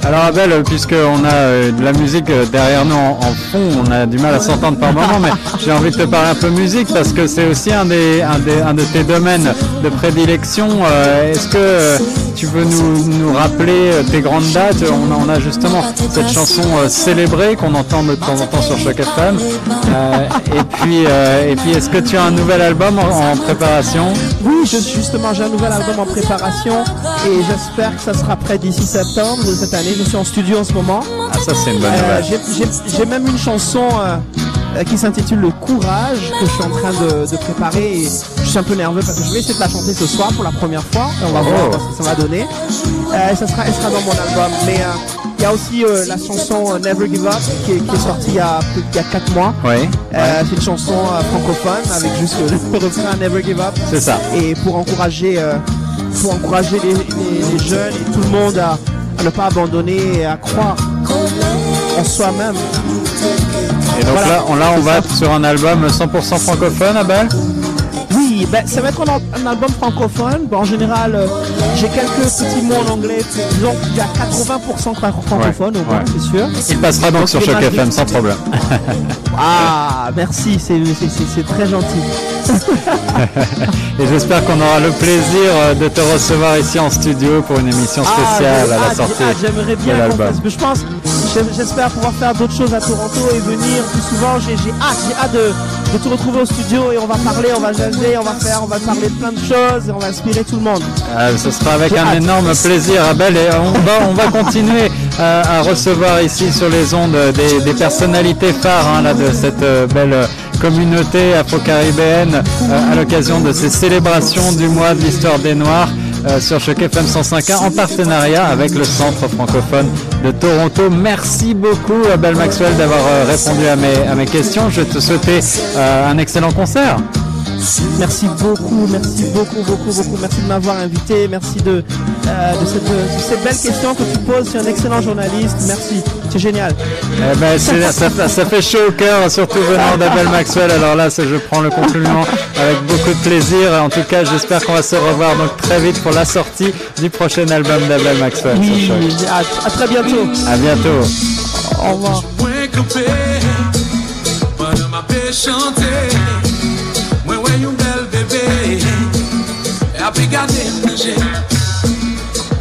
Alors Abel, puisqu'on a euh, de la musique euh, derrière nous en, en fond, on a du mal à s'entendre par moment, mais j'ai envie de te parler un peu musique parce que c'est aussi un, des, un, des, un de tes domaines de prédilection. Euh, Est-ce que tu veux nous, nous rappeler tes grandes dates? On a, on a justement cette chanson célébrée qu'on entend de temps en temps sur Choc FM. Et puis, et puis est-ce que tu as un nouvel album en, en préparation? Oui, je, justement, j'ai un nouvel album en préparation et j'espère que ça sera prêt d'ici septembre de cette année. Je suis en studio en ce moment. Ah ça c'est une bonne Euh, nouvelle. j'ai- même une chanson euh, qui s'intitule Le Courage que je suis en train de, de préparer et je suis un peu nerveux parce que je vais essayer de la chanter ce soir pour la première fois et on va voir Oh. ce que ça va donner. Euh, ça sera, elle sera dans mon album. Mais il y a aussi la chanson Never Give Up qui est, qui est sortie il y a, il y a 4 mois. Oui. C'est une chanson francophone avec juste le refrain Never Give Up. C'est ça. Et pour encourager, pour encourager les, les- les jeunes et tout le monde à, à ne pas abandonner et à croire en soi-même. Et donc Voilà. là, on, là, on va sur un album 100% francophone, Abel? Oui, ben, ça va être un, album francophone. en général, euh, j'ai quelques petits mots en anglais. Disons qu'il y a 80% francophone au moins, c'est sûr. Il passera donc, sur Choc FM sans problème. ah, merci, c'est très gentil. Et j'espère qu'on aura le plaisir euh, de te recevoir ici en studio pour une émission ah, spéciale à la ah, sortie ah, J'aimerais bien de l'album. Je pense, j'espère pouvoir faire d'autres choses à Toronto et venir plus souvent. J'ai hâte, j'ai hâte de, de te retrouver au studio et on va parler, on va jaser, on va faire, on va parler de plein de choses et on va inspirer tout le monde. Ah, ce sera avec un énorme plaisir, Abel, et on va, on va continuer euh, à, recevoir ici sur les ondes des, personnalités phares hein, là, de cette euh, belle communauté afro-caribéenne euh, à l'occasion de ces célébrations du mois de l'histoire des Noirs. Euh, sur Choc FM 105.1 en partenariat avec le Centre francophone de Toronto. Merci beaucoup Abel Maxwell d'avoir euh, répondu à mes, à mes questions. Je te souhaiter un excellent concert. Merci beaucoup, merci beaucoup, beaucoup, beaucoup. Merci de m'avoir invité. Merci de, euh, de, cette, de, cette, belle question que tu poses. Tu es un excellent journaliste. Merci. C'est génial. Eh ben, ça, ça, fait chaud au cœur, surtout venant d'Abel Maxwell. Alors là, je prends le compliment avec beaucoup de plaisir. En tout cas, j'espère qu'on va se revoir donc très vite pour la sortie du prochain album d'Abel Maxwell. Oui, à, à, très bientôt. À bientôt. Au revoir. Ap gade manje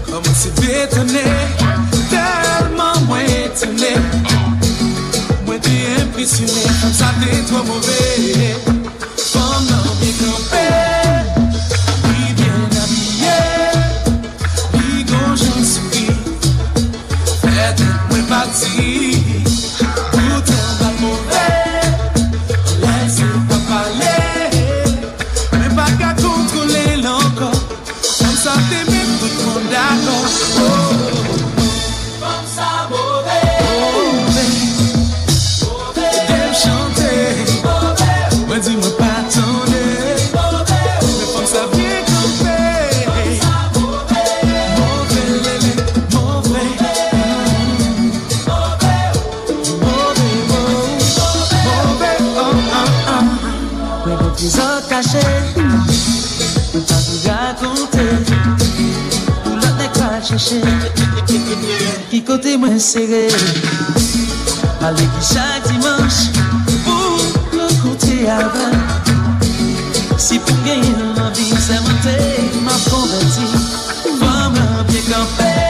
Koman se betone Telman mwen etone Mwen te impressione Kom sa te tro mwen sere. Ale ki chak dimanche Pou l'on koute avan Si pou genye nan vi Se mante ma konverti. Fama pye kampe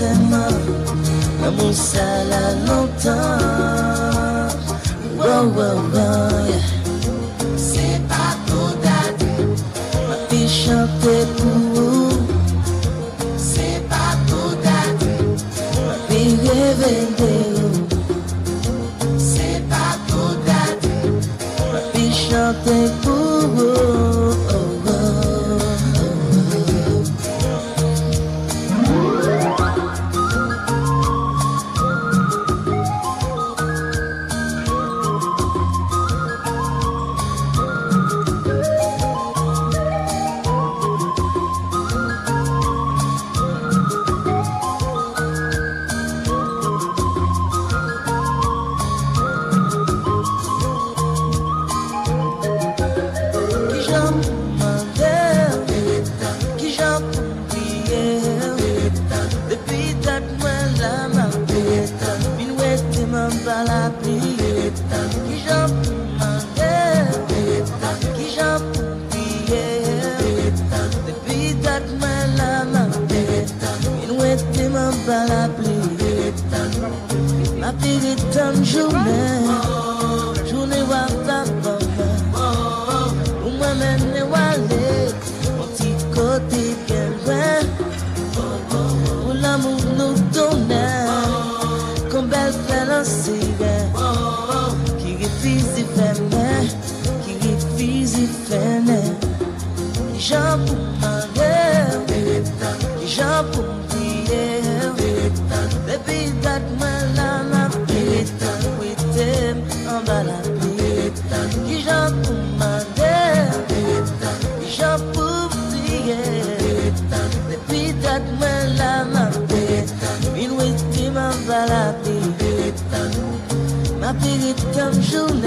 même sincèrement L'amour ça l'a to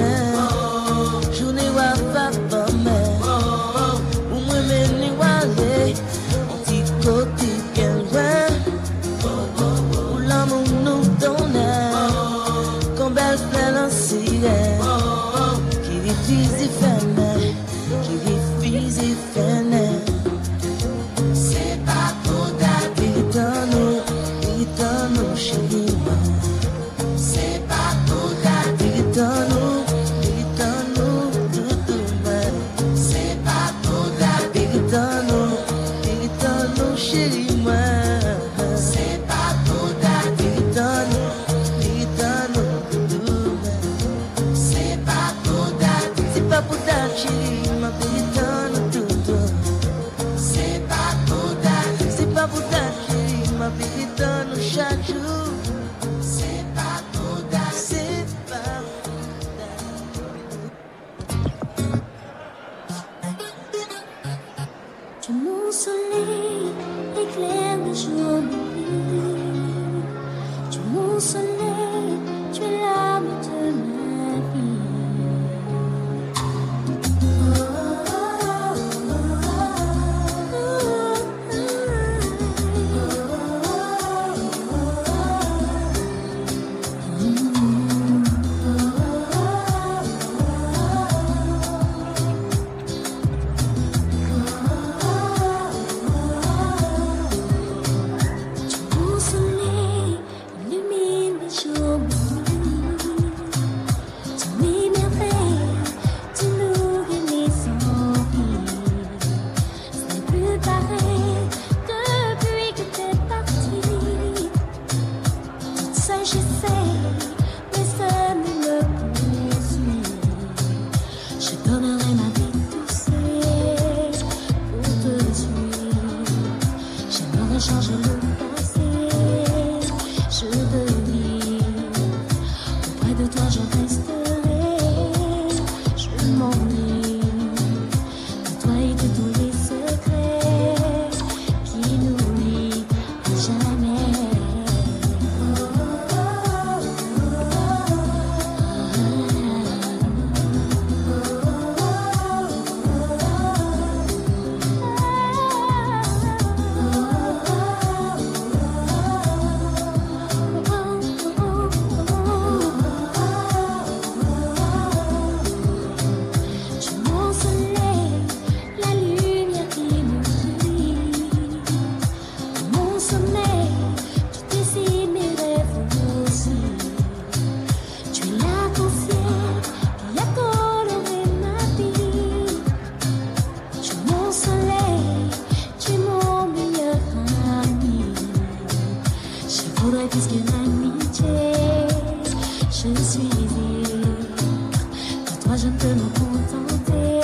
je peux me contenter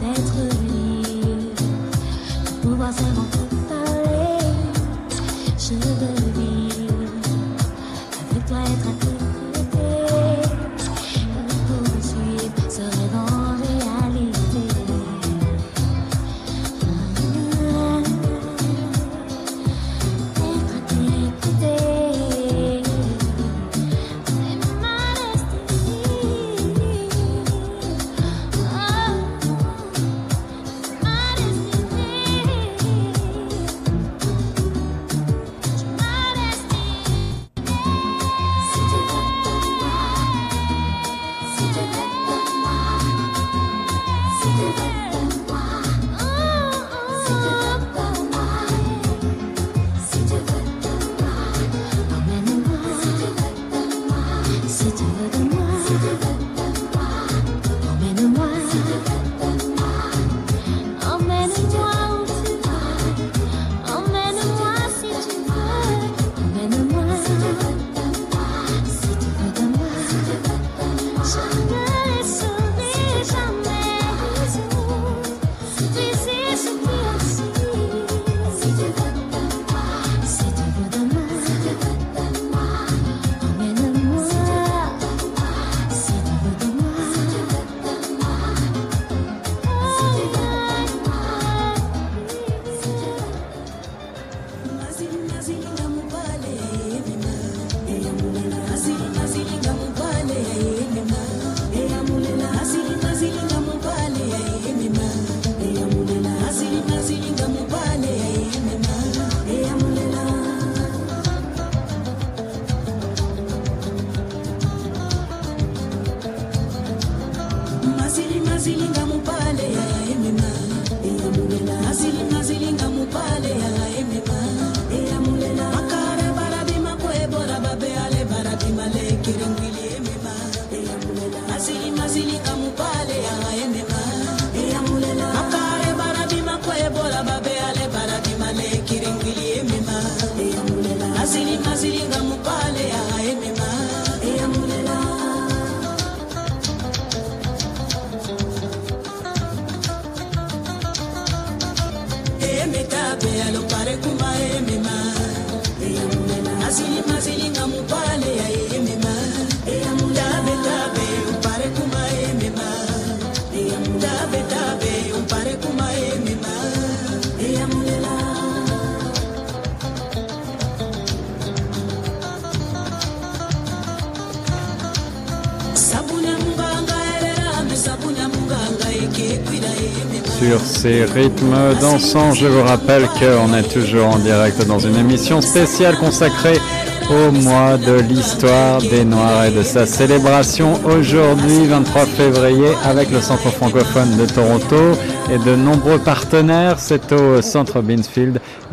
d'être libre, de pouvoir seulement te parler. Je veux silima zilinga mopale Sur ces rythmes dansants, je vous rappelle qu'on est toujours en direct dans une émission spéciale consacrée au mois de l'histoire des Noirs et de sa célébration aujourd'hui, 23 février, avec le Centre francophone de Toronto et de nombreux partenaires. C'est au Centre. Et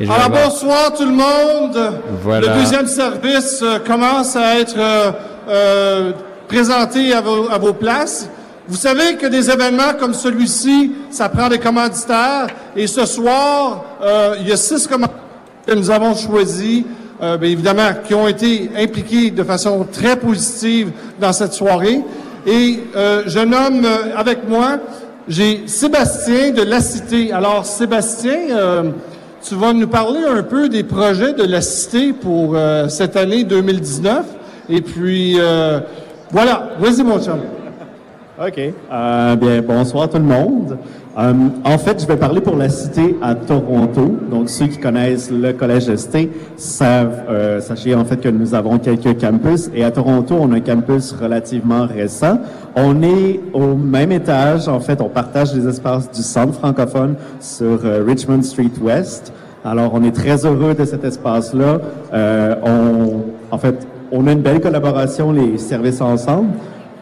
vais Alors avoir- bonsoir tout le monde. Voilà. Le deuxième service euh, commence à être euh, euh, présenté à vos, à vos places. Vous savez que des événements comme celui-ci, ça prend des commanditaires. Et ce soir, euh, il y a six commanditaires que nous avons choisis, euh, bien évidemment, qui ont été impliqués de façon très positive dans cette soirée. Et euh, je nomme euh, avec moi, j'ai Sébastien de La Cité. Alors, Sébastien, euh, tu vas nous parler un peu des projets de La Cité pour euh, cette année 2019. Et puis, voilà, vas-y mon chum. OK. Euh, bien, bonsoir tout le monde. Euh, en fait, je vais parler pour la cité à Toronto. Donc, ceux qui connaissent le Collège Cité savent, euh, sachez en fait que nous avons quelques campus. Et à Toronto, on a un campus relativement récent. On est au même étage. En fait, on partage les espaces du centre francophone sur euh, Richmond Street West. Alors, on est très heureux de cet espace-là. Euh, on, en fait, on a une belle collaboration, les services ensemble.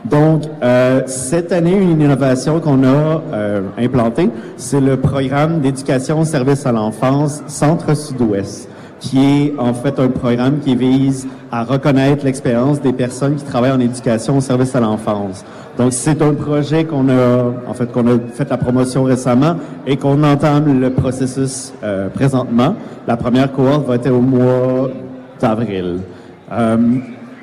Donc, euh, cette année, une innovation qu'on a euh, implantée, c'est le programme d'éducation service à l'enfance Centre Sud-Ouest, qui est en fait un programme qui vise à reconnaître l'expérience des personnes qui travaillent en éducation au service à l'enfance. Donc, c'est un projet qu'on a, en fait, qu'on a fait la promotion récemment et qu'on entame le processus euh, présentement. La première cohorte va être au mois d'avril.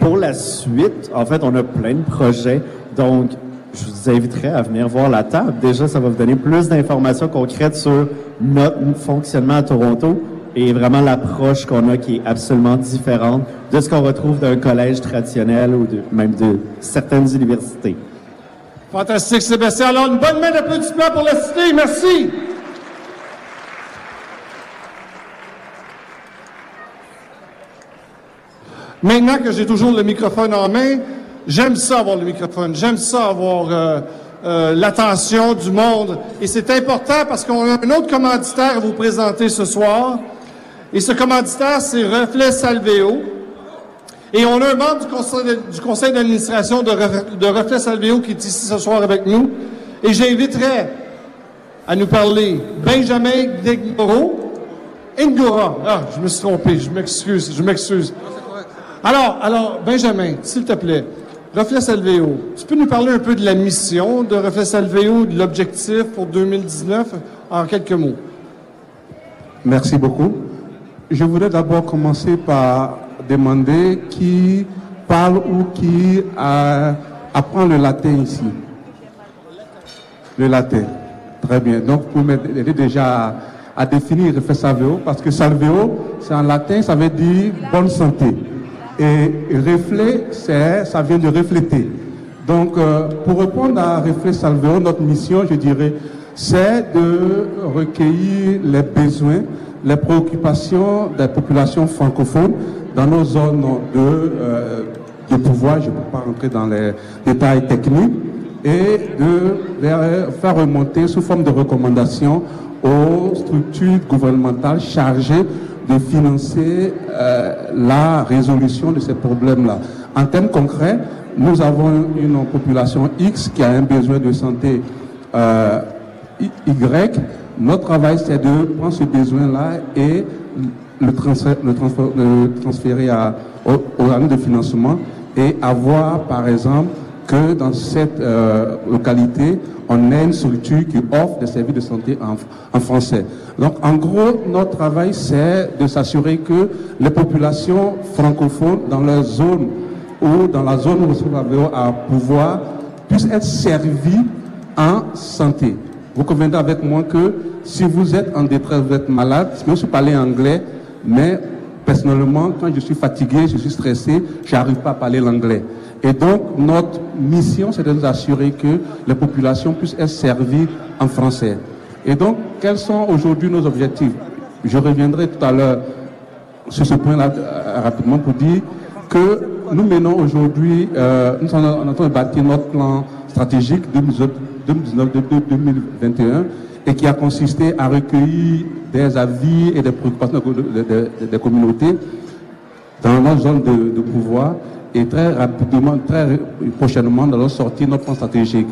Pour la suite, en fait, on a plein de projets. Donc, je vous inviterai à venir voir la table. Déjà, ça va vous donner plus d'informations concrètes sur notre fonctionnement à Toronto et vraiment l'approche qu'on a qui est absolument différente de ce qu'on retrouve d'un collège traditionnel ou de, même de certaines universités. Fantastique, Sébastien. Alors, une bonne main d'applaudissement pour la cité. Merci. Maintenant que j'ai toujours le microphone en main, j'aime ça avoir le microphone. J'aime ça avoir euh, euh, l'attention du monde. Et c'est important parce qu'on a un autre commanditaire à vous présenter ce soir. Et ce commanditaire, c'est Reflet Salvéo. Et on a un membre du conseil, d'administration de, Ref- de Reflet Salvéo qui est ici ce soir avec nous. Et j'inviterai à nous parler Benjamin Degmoro. Ngora. Ah, je me suis trompé. Je m'excuse. Je m'excuse. Alors, alors, Benjamin, s'il te plaît, Reflet Salvéo, tu peux nous parler un peu de la mission de Reflet Salvéo, de l'objectif pour 2019 en quelques mots? Merci beaucoup. Je voudrais d'abord commencer par demander qui parle ou qui euh, apprend le latin ici. Le latin. Très bien. Donc, vous m'aider déjà à, définir reflet salveo, parce que salveo, c'est en latin, ça veut dire bonne santé. Et reflet, ça vient de refléter. Donc, euh, pour répondre à Reflet Salveo, notre mission, je dirais, c'est de recueillir les besoins, les préoccupations des populations francophones dans nos zones de, euh, de pouvoir. Je ne peux pas rentrer dans les détails techniques et de les faire remonter sous forme de recommandations aux structures gouvernementales chargées de financer euh, la résolution de ces problèmes-là. En termes concrets, nous avons une population X qui a un besoin de santé euh, Y. Notre travail, c'est de prendre ce besoin-là et le, transférer, le transférer, le transférer à, au, au organisme de financement et avoir, par exemple, que dans cette euh, localité, on ait une structure qui offre des services de santé en, français. Donc, en gros, notre travail, c'est de s'assurer que les populations francophones dans leur zone ou dans la zone où nous sommes à pouvoir puissent être servies en santé. Vous conviendrez avec moi que si vous êtes en détresse, vous êtes malade, je peux parler anglais, mais personnellement, quand je suis fatigué, je suis stressé, je n'arrive pas à parler l'anglais. Et donc, notre mission, c'est de nous assurer que les populations puissent être servies en français. Et donc, quels sont aujourd'hui nos objectifs? Je reviendrai tout à l'heure sur ce point-là euh, rapidement pour dire que nous menons aujourd'hui, euh, nous sommes en train de bâtir notre plan stratégique 2019-2021 et qui a consisté à recueillir des avis et des préoccupations de- de- de- des communautés dans notre zone de, de pouvoir et très rapidement, très prochainement, nous allons sortir notre plan stratégique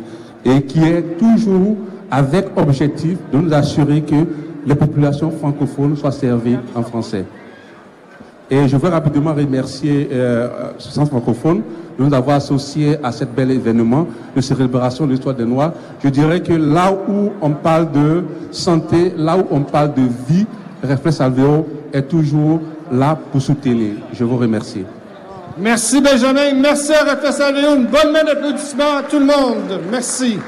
et qui est toujours avec objectif de nous assurer que les populations francophones soient servies en français. Et je veux rapidement remercier euh, ce francophone de nous avoir associés à cet bel événement de célébration de l'histoire des Noirs. Je dirais que là où on parle de santé, là où on parle de vie, Réflexe Alvéo est toujours là pour soutenir. Je vous remercie. Merci Benjamin, merci à une bonne main d'applaudissements à tout le monde. Merci.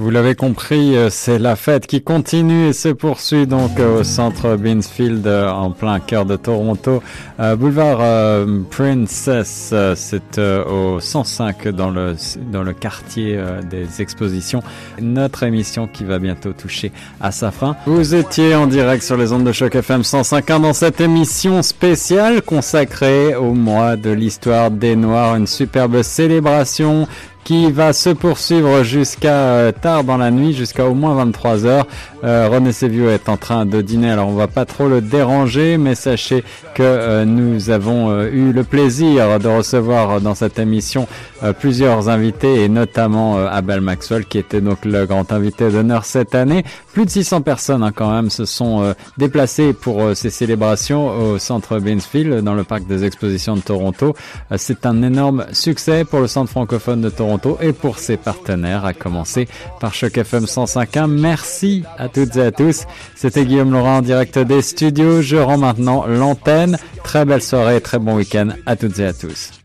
Vous l'avez compris, euh, c'est la fête qui continue et se poursuit donc euh, au centre Beansfield euh, en plein cœur de Toronto. Boulevard Princess, c'est au 105 dans le, dans le quartier des expositions. Notre émission qui va bientôt toucher à sa fin. Vous étiez en direct sur les ondes de choc FM 105.1 dans cette émission spéciale consacrée au mois de l'histoire des Noirs, une superbe célébration qui va se poursuivre jusqu'à euh, tard dans la nuit, jusqu'à au moins 23 heures. Euh, René Sévio est en train de dîner, alors on va pas trop le déranger, mais sachez que euh, nous avons eu le plaisir de recevoir dans cette émission plusieurs invités et notamment Abel Maxwell qui était donc le grand invité d'honneur cette année. Plus de 600 personnes hein, quand même se sont euh, déplacées pour euh, ces célébrations au centre Beansfield dans le parc des expositions de Toronto. Euh, C'est un énorme succès pour le centre francophone de Toronto et pour ses partenaires, à commencer par Choc FM 105.1. Merci à toutes et à tous. C'était Guillaume Laurent en direct des studios. Je rends maintenant l'antenne. Très belle soirée, très bon week-end à toutes et à tous.